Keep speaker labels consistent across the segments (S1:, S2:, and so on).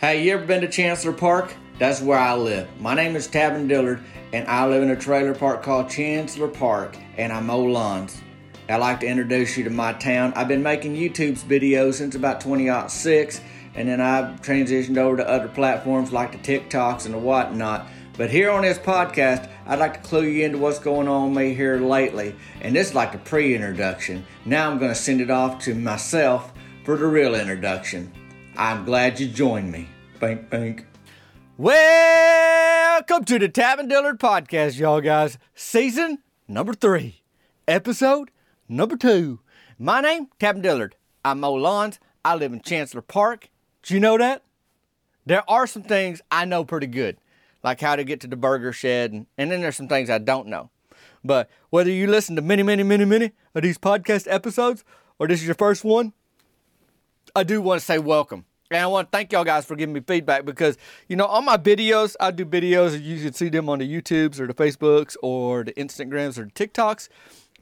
S1: Hey, you ever been to Chancellor Park? That's where I live. My name is Tavin Dillard, and I live in a trailer park called Chancellor Park, and I mow lawns. I'd like to introduce you to my town. I've been making YouTube's videos since about 2006, and then I've transitioned over to other platforms like the TikToks and the whatnot. But here on this podcast, I'd like to clue you into what's going on with me here lately. And this is like a pre introduction. Now I'm going to send it off to myself for the real introduction. I'm glad you joined me. Bank, bank. Welcome to the Tavin Dillard Podcast, y'all guys. Season number three, episode number two. My name, Tavin Dillard. I mow lawns. I live in Chancellor Park. Do you know that? There are some things I know pretty good, like how to get to the burger shed, and, and then there's some things I don't know. But whether you listen to many, many, many, many of these podcast episodes, or this is your first one, I do want to say welcome. And I want to thank y'all guys for giving me feedback because, you know, on my videos, I do videos, you can see them on the YouTubes or the Facebooks or the Instagrams or the TikToks.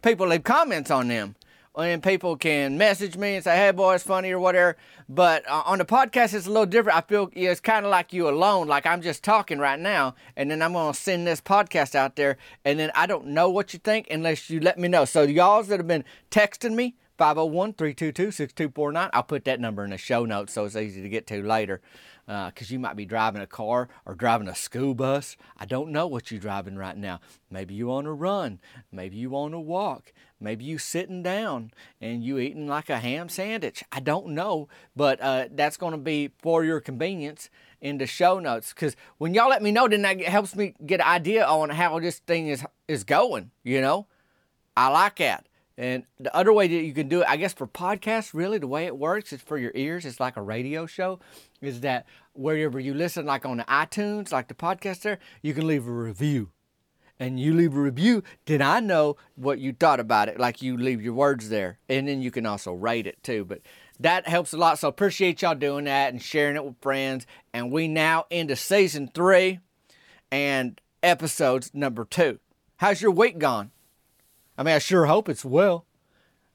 S1: People leave comments on them. And people can message me and say, hey, boy, it's funny or whatever. But uh, on the podcast, it's a little different. I feel know, it's kind of like you alone, like I'm just talking right now. And then I'm going to send this podcast out there. And then I don't know what you think unless you let me know. So, y'all that have been texting me, 501 322 6249. I'll put that number in the show notes so it's easy to get to later. Because uh, you might be driving a car or driving a school bus. I don't know what you're driving right now. Maybe you on a run. Maybe you on a walk. Maybe you sitting down and you eating like a ham sandwich. I don't know, but uh, that's going to be for your convenience in the show notes. Because when y'all let me know, then that helps me get an idea on how this thing is is going. You know, I like that. And the other way that you can do it, I guess for podcasts, really the way it works is for your ears. It's like a radio show. Is that wherever you listen, like on the iTunes, like the podcast there, you can leave a review. And you leave a review, then I know what you thought about it. Like you leave your words there. And then you can also rate it too. But that helps a lot. So appreciate y'all doing that and sharing it with friends. And we now into season three and episodes number two. How's your week gone? I mean, I sure hope it's well.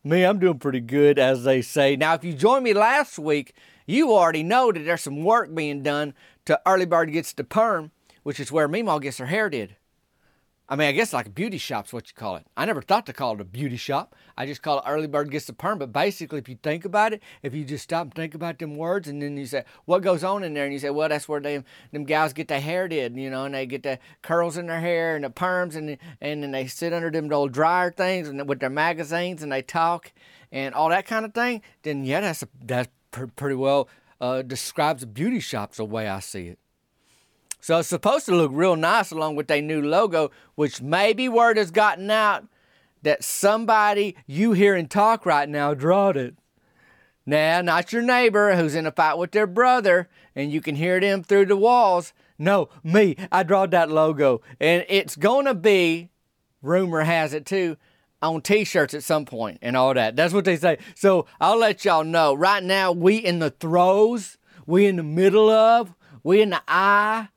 S1: Me, I'm doing pretty good, as they say. Now, if you joined me last week, you already know that there's some work being done to Early Bird Gets the Perm, which is where Meemaw gets her hair did. I mean, I guess like a beauty shop's what you call it. I never thought to call it a beauty shop. I just call it early bird gets the perm. But basically, if you think about it, if you just stop and think about them words, and then you say, what goes on in there? And you say, well, that's where they, them gals get their hair did, you know, and they get the curls in their hair and the perms, and, and then they sit under them old dryer things and with their magazines and they talk and all that kind of thing. Then, yeah, that's, a, that's pretty well uh, describes a beauty shop the way I see it. So it's supposed to look real nice along with their new logo, which maybe word has gotten out that somebody you hear hearing talk right now drawed it. Now, not your neighbor who's in a fight with their brother and you can hear them through the walls. No, me. I drawed that logo. And it's to be, rumor has it too, on t-shirts at some point and all that. That's what they say. So I'll let y'all know. Right now, we in the throes, we in the middle of, we in the eye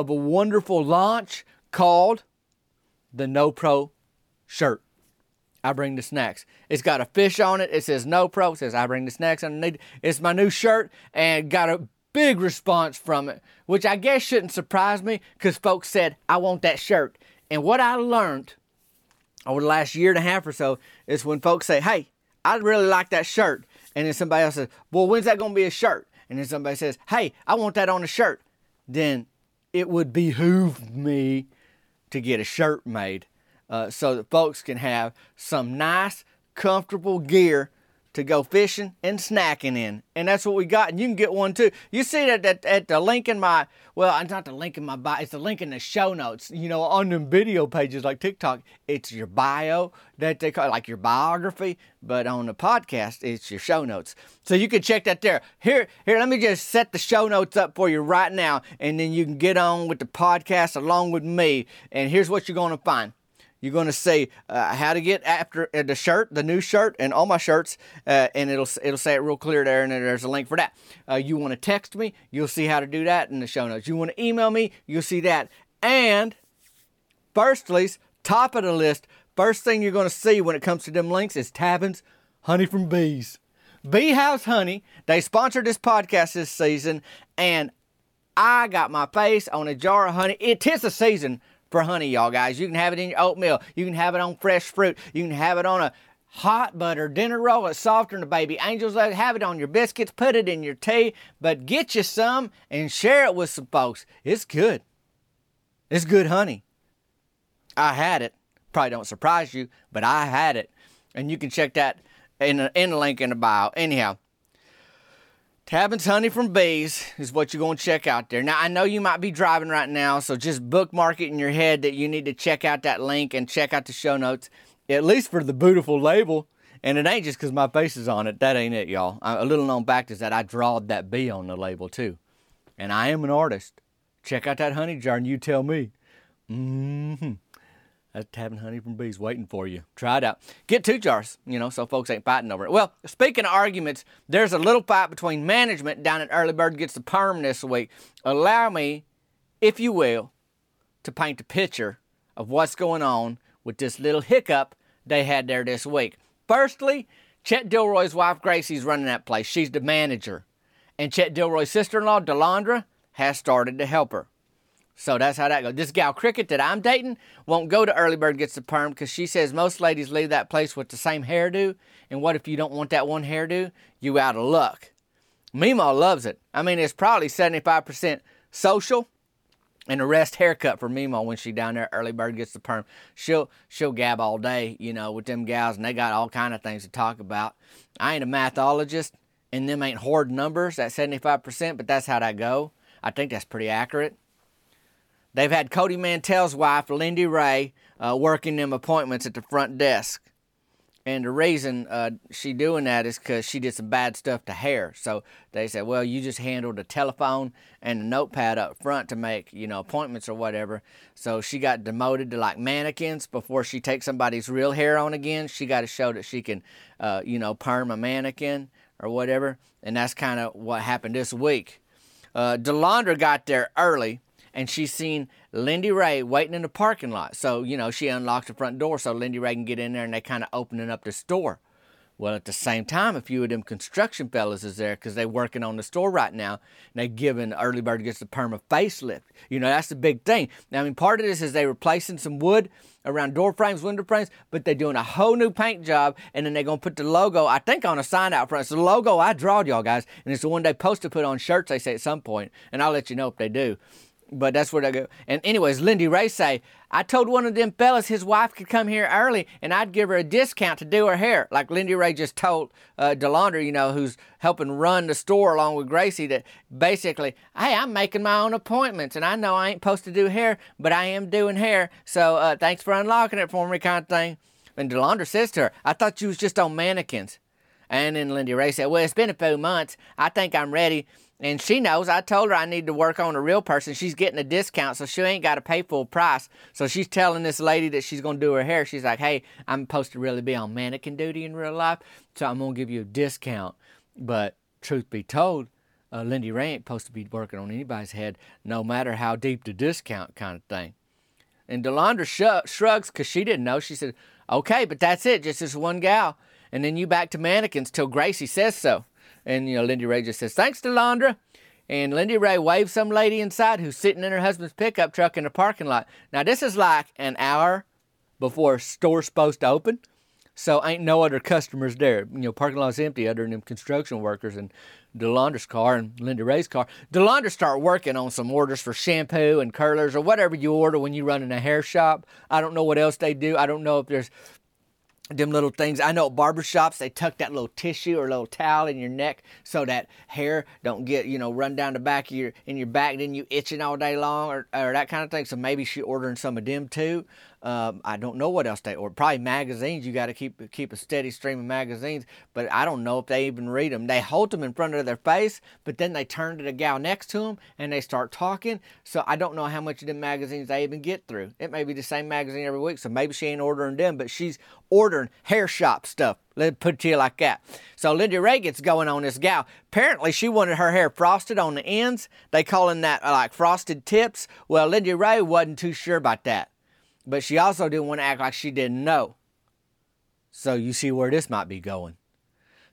S1: of a wonderful launch called the No Pro shirt. I bring the snacks. It's got a fish on it. It says No Pro. It says I bring the snacks underneath. It's my new shirt and got a big response from it, which I guess shouldn't surprise me because folks said, I want that shirt. And what I learned over the last year and a half or so is when folks say, Hey, I really like that shirt. And then somebody else says, Well, when's that going to be a shirt? And then somebody says, Hey, I want that on a shirt. Then it would behoove me to get a shirt made uh, so that folks can have some nice, comfortable gear to go fishing and snacking in. And that's what we got. And you can get one too. You see that at, at the link in my, well, it's not the link in my bio, it's the link in the show notes. You know, on them video pages like TikTok, it's your bio that they call like your biography, but on the podcast, it's your show notes. So you can check that there. Here, here, let me just set the show notes up for you right now, and then you can get on with the podcast along with me. And here's what you're going to find. You're going to say uh, how to get after uh, the shirt, the new shirt, and all my shirts, uh, and it'll it'll say it real clear there, and there's a link for that. Uh, you want to text me, you'll see how to do that in the show notes. You want to email me, you'll see that. And firstly, top of the list, first thing you're going to see when it comes to them links is Tavin's Honey from Bees. Bee House Honey, they sponsored this podcast this season, and I got my face on a jar of honey. It is a season for honey, y'all guys. You can have it in your oatmeal. You can have it on fresh fruit. You can have it on a hot butter dinner roll. It's softer than a baby angel's egg. Have it on your biscuits. Put it in your tea. But get you some and share it with some folks. It's good. It's good honey. I had it. Probably don't surprise you, but I had it. And you can check that in the, in the link in the bio. Anyhow, Tavin's Honey from Bees is what you're going to check out there. Now, I know you might be driving right now, so just bookmark it in your head that you need to check out that link and check out the show notes, at least for the beautiful label. And it ain't just because my face is on it. That ain't it, y'all. A little known fact is that I drawed that bee on the label, too. And I am an artist. Check out that honey jar and you tell me. Mm-hmm. That's Tavin's Honey from Bees waiting for you. Try it out. Get two jars, you know, so folks ain't fighting over it. Well, speaking of arguments, there's a little fight between management down at Early Bird Gets the Perm this week. Allow me, if you will, to paint a picture of what's going on with this little hiccup they had there this week. Firstly, Chet Dilroy's wife Gracie's running that place. She's the manager. And Chet Dilroy's sister in law, Delandra, has started to help her. So that's how that goes. This gal Cricket that I'm dating won't go to Early Bird Gets the Perm because she says most ladies leave that place with the same hairdo. And what if you don't want that one hairdo? You out of luck. Meemaw loves it. I mean, it's probably 75% social and the rest haircut for Meemaw when she down there. Early Bird Gets the Perm. She'll she'll gab all day, you know, with them gals, and they got all kind of things to talk about. I ain't a mathologist, and them ain't hard numbers. That 75%, but that's how that go. I think that's pretty accurate. They've had Cody Mantell's wife, Lindy Ray, uh, working them appointments at the front desk. And the reason uh, she doing that is because she did some bad stuff to hair. So they said, well, you just handled the telephone and the notepad up front to make, you know, appointments or whatever. So she got demoted to like mannequins before she takes somebody's real hair on again. She got to show that she can, uh, you know, perm a mannequin or whatever. And that's kind of what happened this week. Uh, Delandra got there early and she's seen Lindy Ray waiting in the parking lot. So, you know, she unlocks the front door so Lindy Ray can get in there and they kind of opening up the store. Well, at the same time, a few of them construction fellas is there because they working on the store right now. And they giving Early Bird gets the perma facelift. You know, that's the big thing. Now, I mean, part of this is they replacing some wood around door frames, window frames, but they're doing a whole new paint job, and then they're gonna put the logo, I think, on a sign out front. It's the logo I drawed y'all guys, and it's the one they post to put on shirts, they say at some point, and I'll let you know if they do but that's where they go. And anyways, Lindy Ray say, I told one of them fellas his wife could come here early and I'd give her a discount to do her hair. Like Lindy Ray just told uh, you know, who's helping run the store along with Gracie, that basically, hey, I'm making my own appointments and I know I ain't supposed to do hair, but I am doing hair. So uh, thanks for unlocking it for me, kind of thing. And Delandra says to her, I thought you was just on mannequins. And then Lindy Ray said, Well, it's been a few months. I think I'm ready. And she knows I told her I need to work on a real person. She's getting a discount, so she ain't got to pay full price. So she's telling this lady that she's going to do her hair. She's like, hey, I'm supposed to really be on mannequin duty in real life, so I'm going to give you a discount. But truth be told, uh, Lindy Ray ain't supposed to be working on anybody's head, no matter how deep the discount kind of thing. And Delandra sh- shrugs because she didn't know. She said, okay, but that's it, just this one gal. And then you back to mannequins till Gracie says so. And, you know, Lindy Ray just says, thanks, Delandra. And Lindy Ray waves some lady inside who's sitting in her husband's pickup truck in the parking lot. Now, this is like an hour before store's supposed to open. So ain't no other customers there. You know, parking lot's empty other than them construction workers and Delandra's car and Lindy Ray's car. Delandra start working on some orders for shampoo and curlers or whatever you order when you run in a hair shop. I don't know what else they do. I don't know if there's them little things. I know at barbershops they tuck that little tissue or little towel in your neck so that hair don't get, you know, run down the back of your in your back, then you itching all day long or, or that kind of thing. So maybe she ordering some of them too. Um, I don't know what else they or probably magazines. You got to keep keep a steady stream of magazines, but I don't know if they even read them. They hold them in front of their face, but then they turn to the gal next to them and they start talking. So I don't know how much of them magazines they even get through. It may be the same magazine every week, so maybe she ain't ordering them, but she's ordering hair shop stuff. Let's put it to you like that. So Lindy Ray gets going on this gal. Apparently, she wanted her hair frosted on the ends. They calling that uh, like frosted tips. Well, Lindy Ray wasn't too sure about that but she also didn't want to act like she didn't know. So you see where this might be going.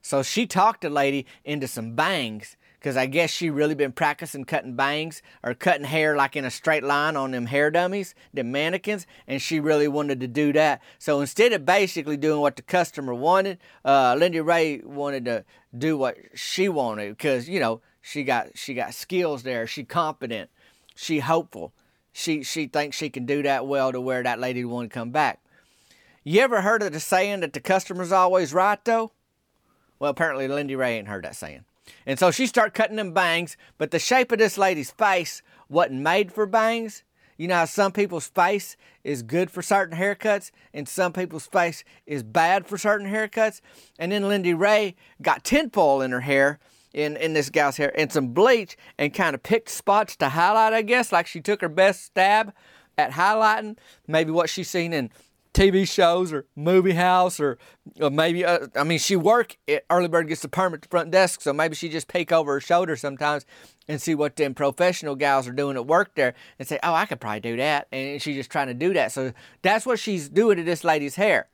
S1: So she talked the lady into some bangs because I guess she really been practicing cutting bangs or cutting hair like in a straight line on them hair dummies, them mannequins, and she really wanted to do that. So instead of basically doing what the customer wanted, uh, Lindy Ray wanted to do what she wanted because you know she got she got skills there. She confident, she hopeful. She she thinks she can do that well to where that lady want to come back. You ever heard of the saying that the customer's always right though? Well, apparently Lindy Ray ain't heard that saying. And so she started cutting them bangs, but the shape of this lady's face wasn't made for bangs. You know how some people's face is good for certain haircuts and some people's face is bad for certain haircuts. And then Lindy Ray got tinfoil in her hair, in, in this gal's hair, and some bleach and kind of picked spots to highlight, I guess, like she took her best stab at highlighting maybe what she's seen in TV shows or movie house or, or maybe uh, I mean she work at Early Bird gets the permit to front desk, so maybe she just peek over her shoulder sometimes and see what them professional gals are doing at work there and say, oh, I could probably do that, and she's just trying to do that. So that's what she's doing to this lady's hair.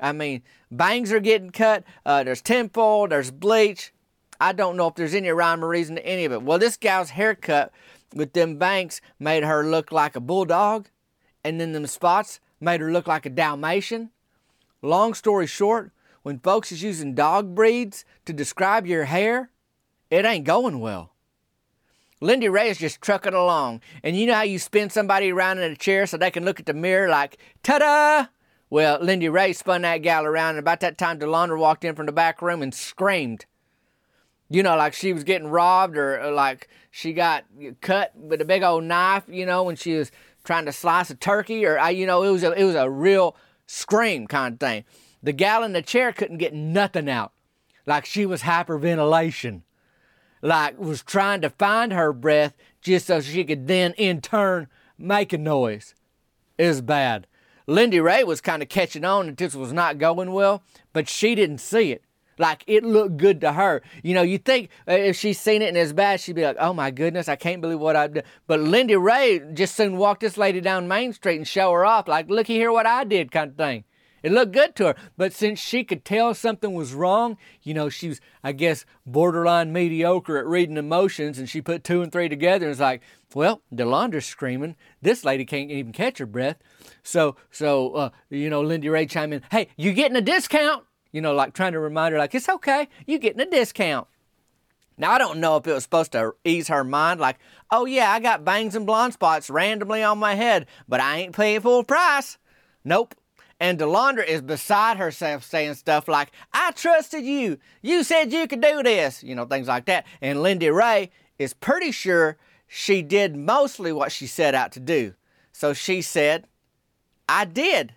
S1: I mean, bangs are getting cut. Uh, there's tinfoil. There's bleach. I don't know if there's any rhyme or reason to any of it. Well, this gal's haircut with them bangs made her look like a bulldog, and then them spots made her look like a Dalmatian. Long story short, when folks is using dog breeds to describe your hair, it ain't going well. Lindy Ray is just trucking along. And you know how you spin somebody around in a chair so they can look at the mirror like, ta da! Well, Lindy Ray spun that gal around, and about that time, DeLondra walked in from the back room and screamed. You know, like she was getting robbed, or, or like she got cut with a big old knife, you know, when she was trying to slice a turkey, or I, you know, it was a, it was a real scream kind of thing. The gal in the chair couldn't get nothing out, like she was hyperventilation, like was trying to find her breath just so she could then in turn make a noise. It was bad. Lindy Ray was kind of catching on that this was not going well, but she didn't see it. Like it looked good to her. You know, you think uh, if she's seen it and it's bad, she'd be like, oh my goodness, I can't believe what I've done. But Lindy Ray just soon walked this lady down Main Street and show her off, like, looky here what I did kind of thing. It looked good to her. But since she could tell something was wrong, you know, she was, I guess, borderline mediocre at reading emotions, and she put two and three together and was like, well, DeLondra's screaming. This lady can't even catch her breath. So, so, uh, you know, Lindy Ray chimed in, hey, you getting a discount? You know, like trying to remind her, like, it's okay, you getting a discount. Now, I don't know if it was supposed to ease her mind, like, oh yeah, I got bangs and blonde spots randomly on my head, but I ain't paying full price. Nope. And DeLondra is beside herself saying stuff like, I trusted you. You said you could do this. You know, things like that. And Lindy Ray is pretty sure she did mostly what she set out to do. So she said, I did.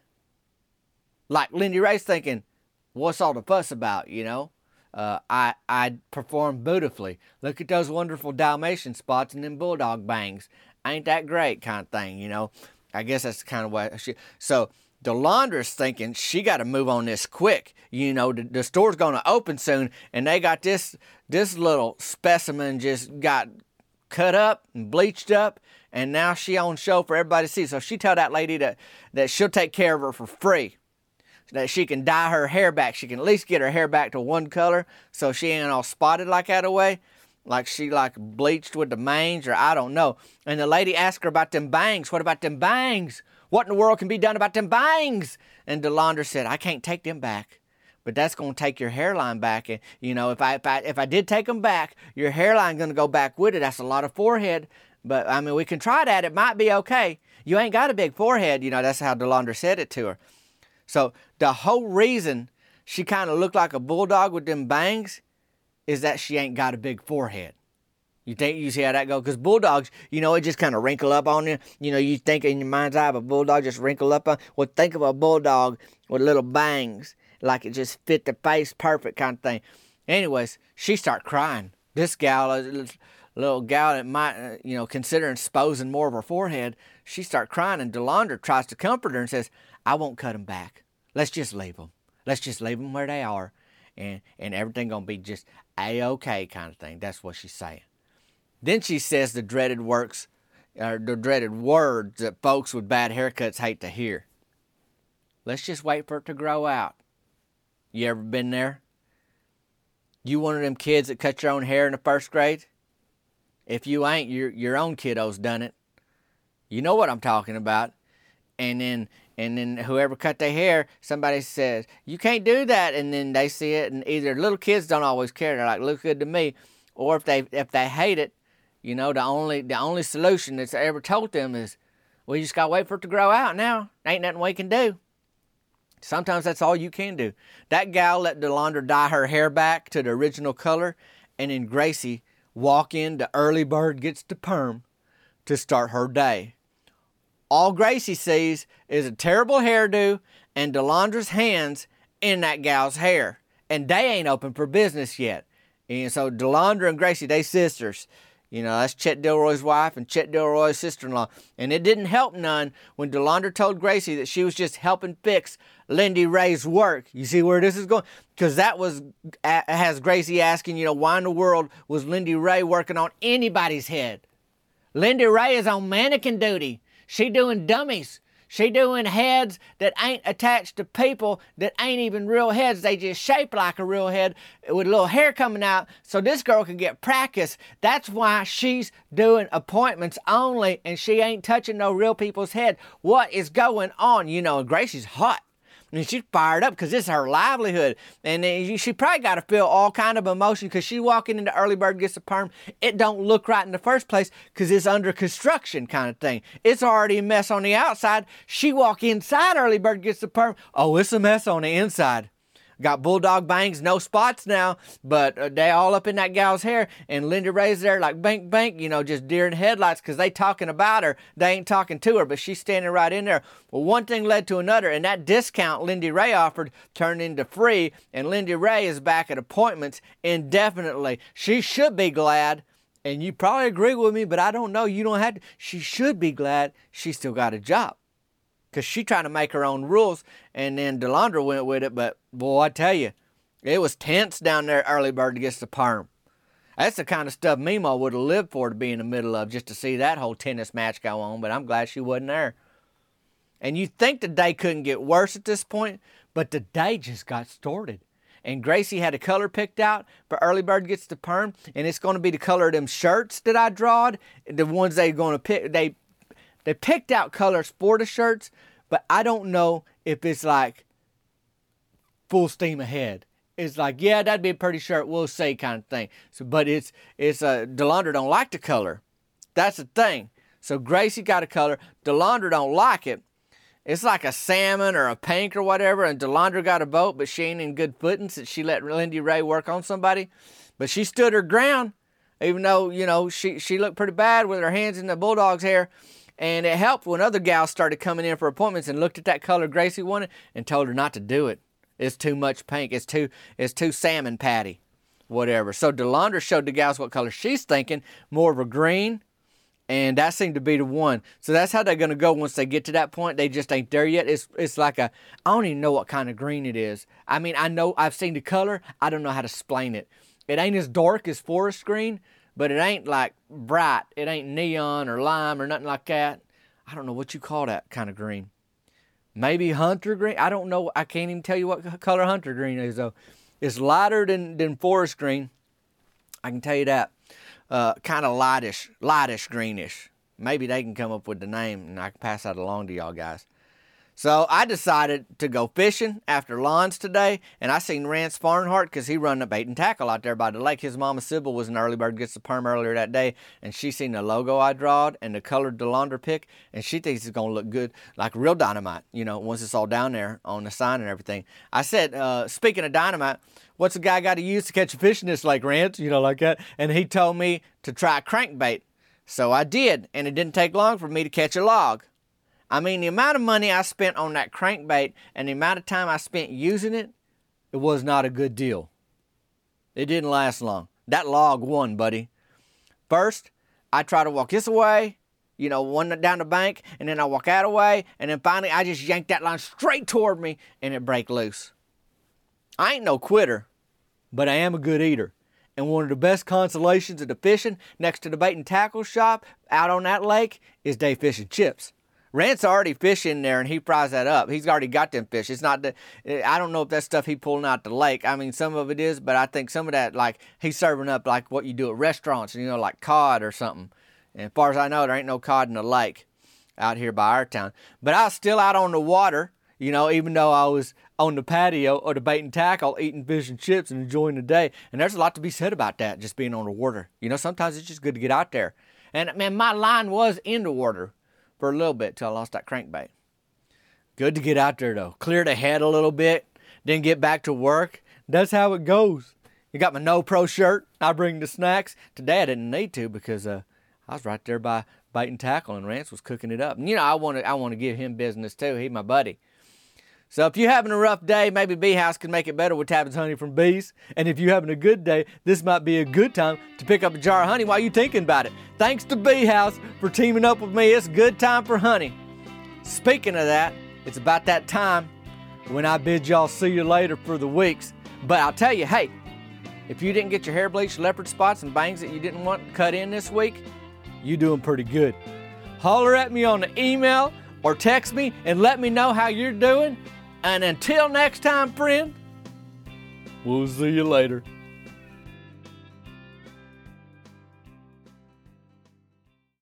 S1: Like Lindy Ray's thinking, what's all the fuss about, you know? Uh, I I performed beautifully. Look at those wonderful Dalmatian spots and them bulldog bangs. Ain't that great, kind of thing, you know? I guess that's kind of what she. So DeLondra's thinking she got to move on this quick. You know, the, the store's going to open soon, and they got this this little specimen just got cut up and bleached up, and now she on show for everybody to see. So she tell that lady that that she'll take care of her for free that she can dye her hair back. She can at least get her hair back to one color so she ain't all spotted like that away. Like she like bleached with the mange or I don't know. And the lady asked her about them bangs. What about them bangs? What in the world can be done about them bangs? And DeLondra said, I can't take them back. But that's gonna take your hairline back. And you know, if I if I if I did take them back, your hairline gonna go back with it. That's a lot of forehead. But I mean we can try that. It might be okay. You ain't got a big forehead, you know, that's how DeLondra said it to her. So the whole reason she kind of looked like a bulldog with them bangs is that she ain't got a big forehead. You think you see how that goes? Because bulldogs, you know, it just kind of wrinkle up on you. You know, you think in your mind's eye of a bulldog just wrinkle up on. Well, think of a bulldog with little bangs, like it just fit the face perfect kind of thing. Anyways, she start crying. This gal, uh, little gal that might, uh, you know, considering exposing more of her forehead, she start crying, and DeLondra tries to comfort her and says, I won't cut them back. Let's just leave them. Let's just leave them where they are, and and everything gonna be just a okay kind of thing. That's what she's saying. Then she says the dreaded works, or the dreaded words that folks with bad haircuts hate to hear. Let's just wait for it to grow out. You ever been there? You one of them kids that cut your own hair in the first grade? If you ain't, your your own kiddo's done it. You know what I'm talking about. And then and then whoever cut their hair, somebody says, You can't do that and then they see it and either little kids don't always care, they're like, look good to me, or if they if they hate it, you know, the only the only solution that's ever told them is, you just gotta wait for it to grow out now. Ain't nothing we can do. Sometimes that's all you can do. That gal let Delondra dye her hair back to the original color, and then Gracie walk in. The early bird gets the perm to start her day. All Gracie sees is a terrible hairdo and Delondra's hands in that gal's hair, and they ain't open for business yet. And so Delondra and Gracie, they sisters. You know, that's Chet Dilroy's wife and Chet Dilroy's sister in law. And it didn't help none when Delondra told Gracie that she was just helping fix Lindy Ray's work. You see where this is going? Because that was, has Gracie asking, you know, why in the world was Lindy Ray working on anybody's head? Lindy Ray is on mannequin duty. She doing dummies. She doing heads that ain't attached to people that ain't even real heads. They just shape like a real head with a little hair coming out so this girl can get practice. That's why she's doing appointments only and she ain't touching no real people's head. What is going on? You know, Gracie's hot and she's fired up because this is her livelihood. And she probably got to feel all kind of emotion because she walking into early bird gets a perm. It don't look right in the first place because it's under construction kind of thing. It's already a mess on the outside. She walk inside early bird gets a perm. Oh, it's a mess on the inside. Got bulldog bangs, no spots now, but uh, they all up in that gal's hair. And Lindy Ray's there like bank, bank, you know, just deer in headlights because they talking about her. They ain't talking to her, but she's standing right in there. Well, one thing led to another, and that discount Lindy Ray offered turned into free. And Lindy Ray is back at appointments indefinitely. She should be glad and you probably agree with me, but I don't know. You don't have to. She should be glad she still got a job because she trying to make her own rules. And then Delondra went with it. But boy, I tell you, it was tense down there early bird against the perm. That's the kind of stuff Meemaw would have lived for to be in the middle of just to see that whole tennis match go on. But I'm glad she wasn't there. And you think the day couldn't get worse at this point, but the day just got started. And Gracie had a color picked out for Early Bird Gets the Perm, and it's going to be the color of them shirts that I drawed, the ones they're going to pick. They they picked out colors for the shirts, but I don't know if it's like full steam ahead. It's like, yeah, that'd be a pretty shirt. We'll say kind of thing. So, but it's it's uh, Delondra don't like the color. That's the thing. So Gracie got a color. Delondra don't like it. It's like a salmon or a pink or whatever. And Delondra got a vote, but she ain't in good footing since she let Lindy Ray work on somebody. But she stood her ground, even though you know she she looked pretty bad with her hands in the bulldog's hair. And it helped when other gals started coming in for appointments and looked at that color Gracie wanted and told her not to do it. It's too much pink. It's too it's too salmon patty, whatever. So Delondra showed the gals what color she's thinking, more of a green, and that seemed to be the one. So that's how they're gonna go once they get to that point. They just ain't there yet. It's it's like a I don't even know what kind of green it is. I mean I know I've seen the color. I don't know how to explain it. It ain't as dark as forest green, but it ain't like bright. It ain't neon or lime or nothing like that. I don't know what you call that kind of green. Maybe hunter green. I don't know. I can't even tell you what color hunter green is though. It's lighter than, than forest green. I can tell you that. Uh, kind of lightish, lightish greenish. Maybe they can come up with the name and I can pass that along to y'all guys. So I decided to go fishing after lawns today, and I seen Rance Farnhart because he run a bait and tackle out there by the lake. His mama Sybil was an early bird gets the perm earlier that day, and she seen the logo I drawed and the colored Delondra pick, and she thinks it's gonna look good, like real dynamite. You know, once it's all down there on the sign and everything. I said, uh, speaking of dynamite, what's a guy got to use to catch a fish in this lake, Rance? You know, like that. And he told me to try crankbait, so I did, and it didn't take long for me to catch a log. I mean, the amount of money I spent on that crankbait and the amount of time I spent using it, it was not a good deal. It didn't last long. That log won, buddy. First, I try to walk this way, you know, one down the bank, and then I walk out away, and then finally I just yank that line straight toward me and it break loose. I ain't no quitter, but I am a good eater. And one of the best consolations of the fishing next to the bait and tackle shop out on that lake is day fishing chips. Rance already fishing there, and he fries that up. He's already got them fish. It's not the. I don't know if that stuff he pulling out the lake. I mean, some of it is, but I think some of that, like he's serving up like what you do at restaurants, you know, like cod or something. And as far as I know, there ain't no cod in the lake out here by our town. But I was still out on the water, you know, even though I was on the patio or the bait and tackle eating fish and chips and enjoying the day. And there's a lot to be said about that, just being on the water. You know, sometimes it's just good to get out there. And man, my line was in the water for a little bit till I lost that crankbait. Good to get out there though. Clear the head a little bit, then get back to work. That's how it goes. You got my no pro shirt. I bring the snacks. Today I didn't need to because uh, I was right there by bait and tackle, and Rance was cooking it up. And you know, I want to I want to give him business too. He's my buddy. So if you're having a rough day, maybe Bee House can make it better with Tavin's honey from bees. And if you're having a good day, this might be a good time to pick up a jar of honey while you're thinking about it. Thanks to Bee House for teaming up with me. It's a good time for honey. Speaking of that, it's about that time when I bid y'all see you later for the weeks. But I'll tell you, hey, if you didn't get your hair bleached, leopard spots, and bangs that you didn't want cut in this week, you're doing pretty good. Holler at me on the email or text me and let me know how you're doing. And until next time, friend, we'll see you later.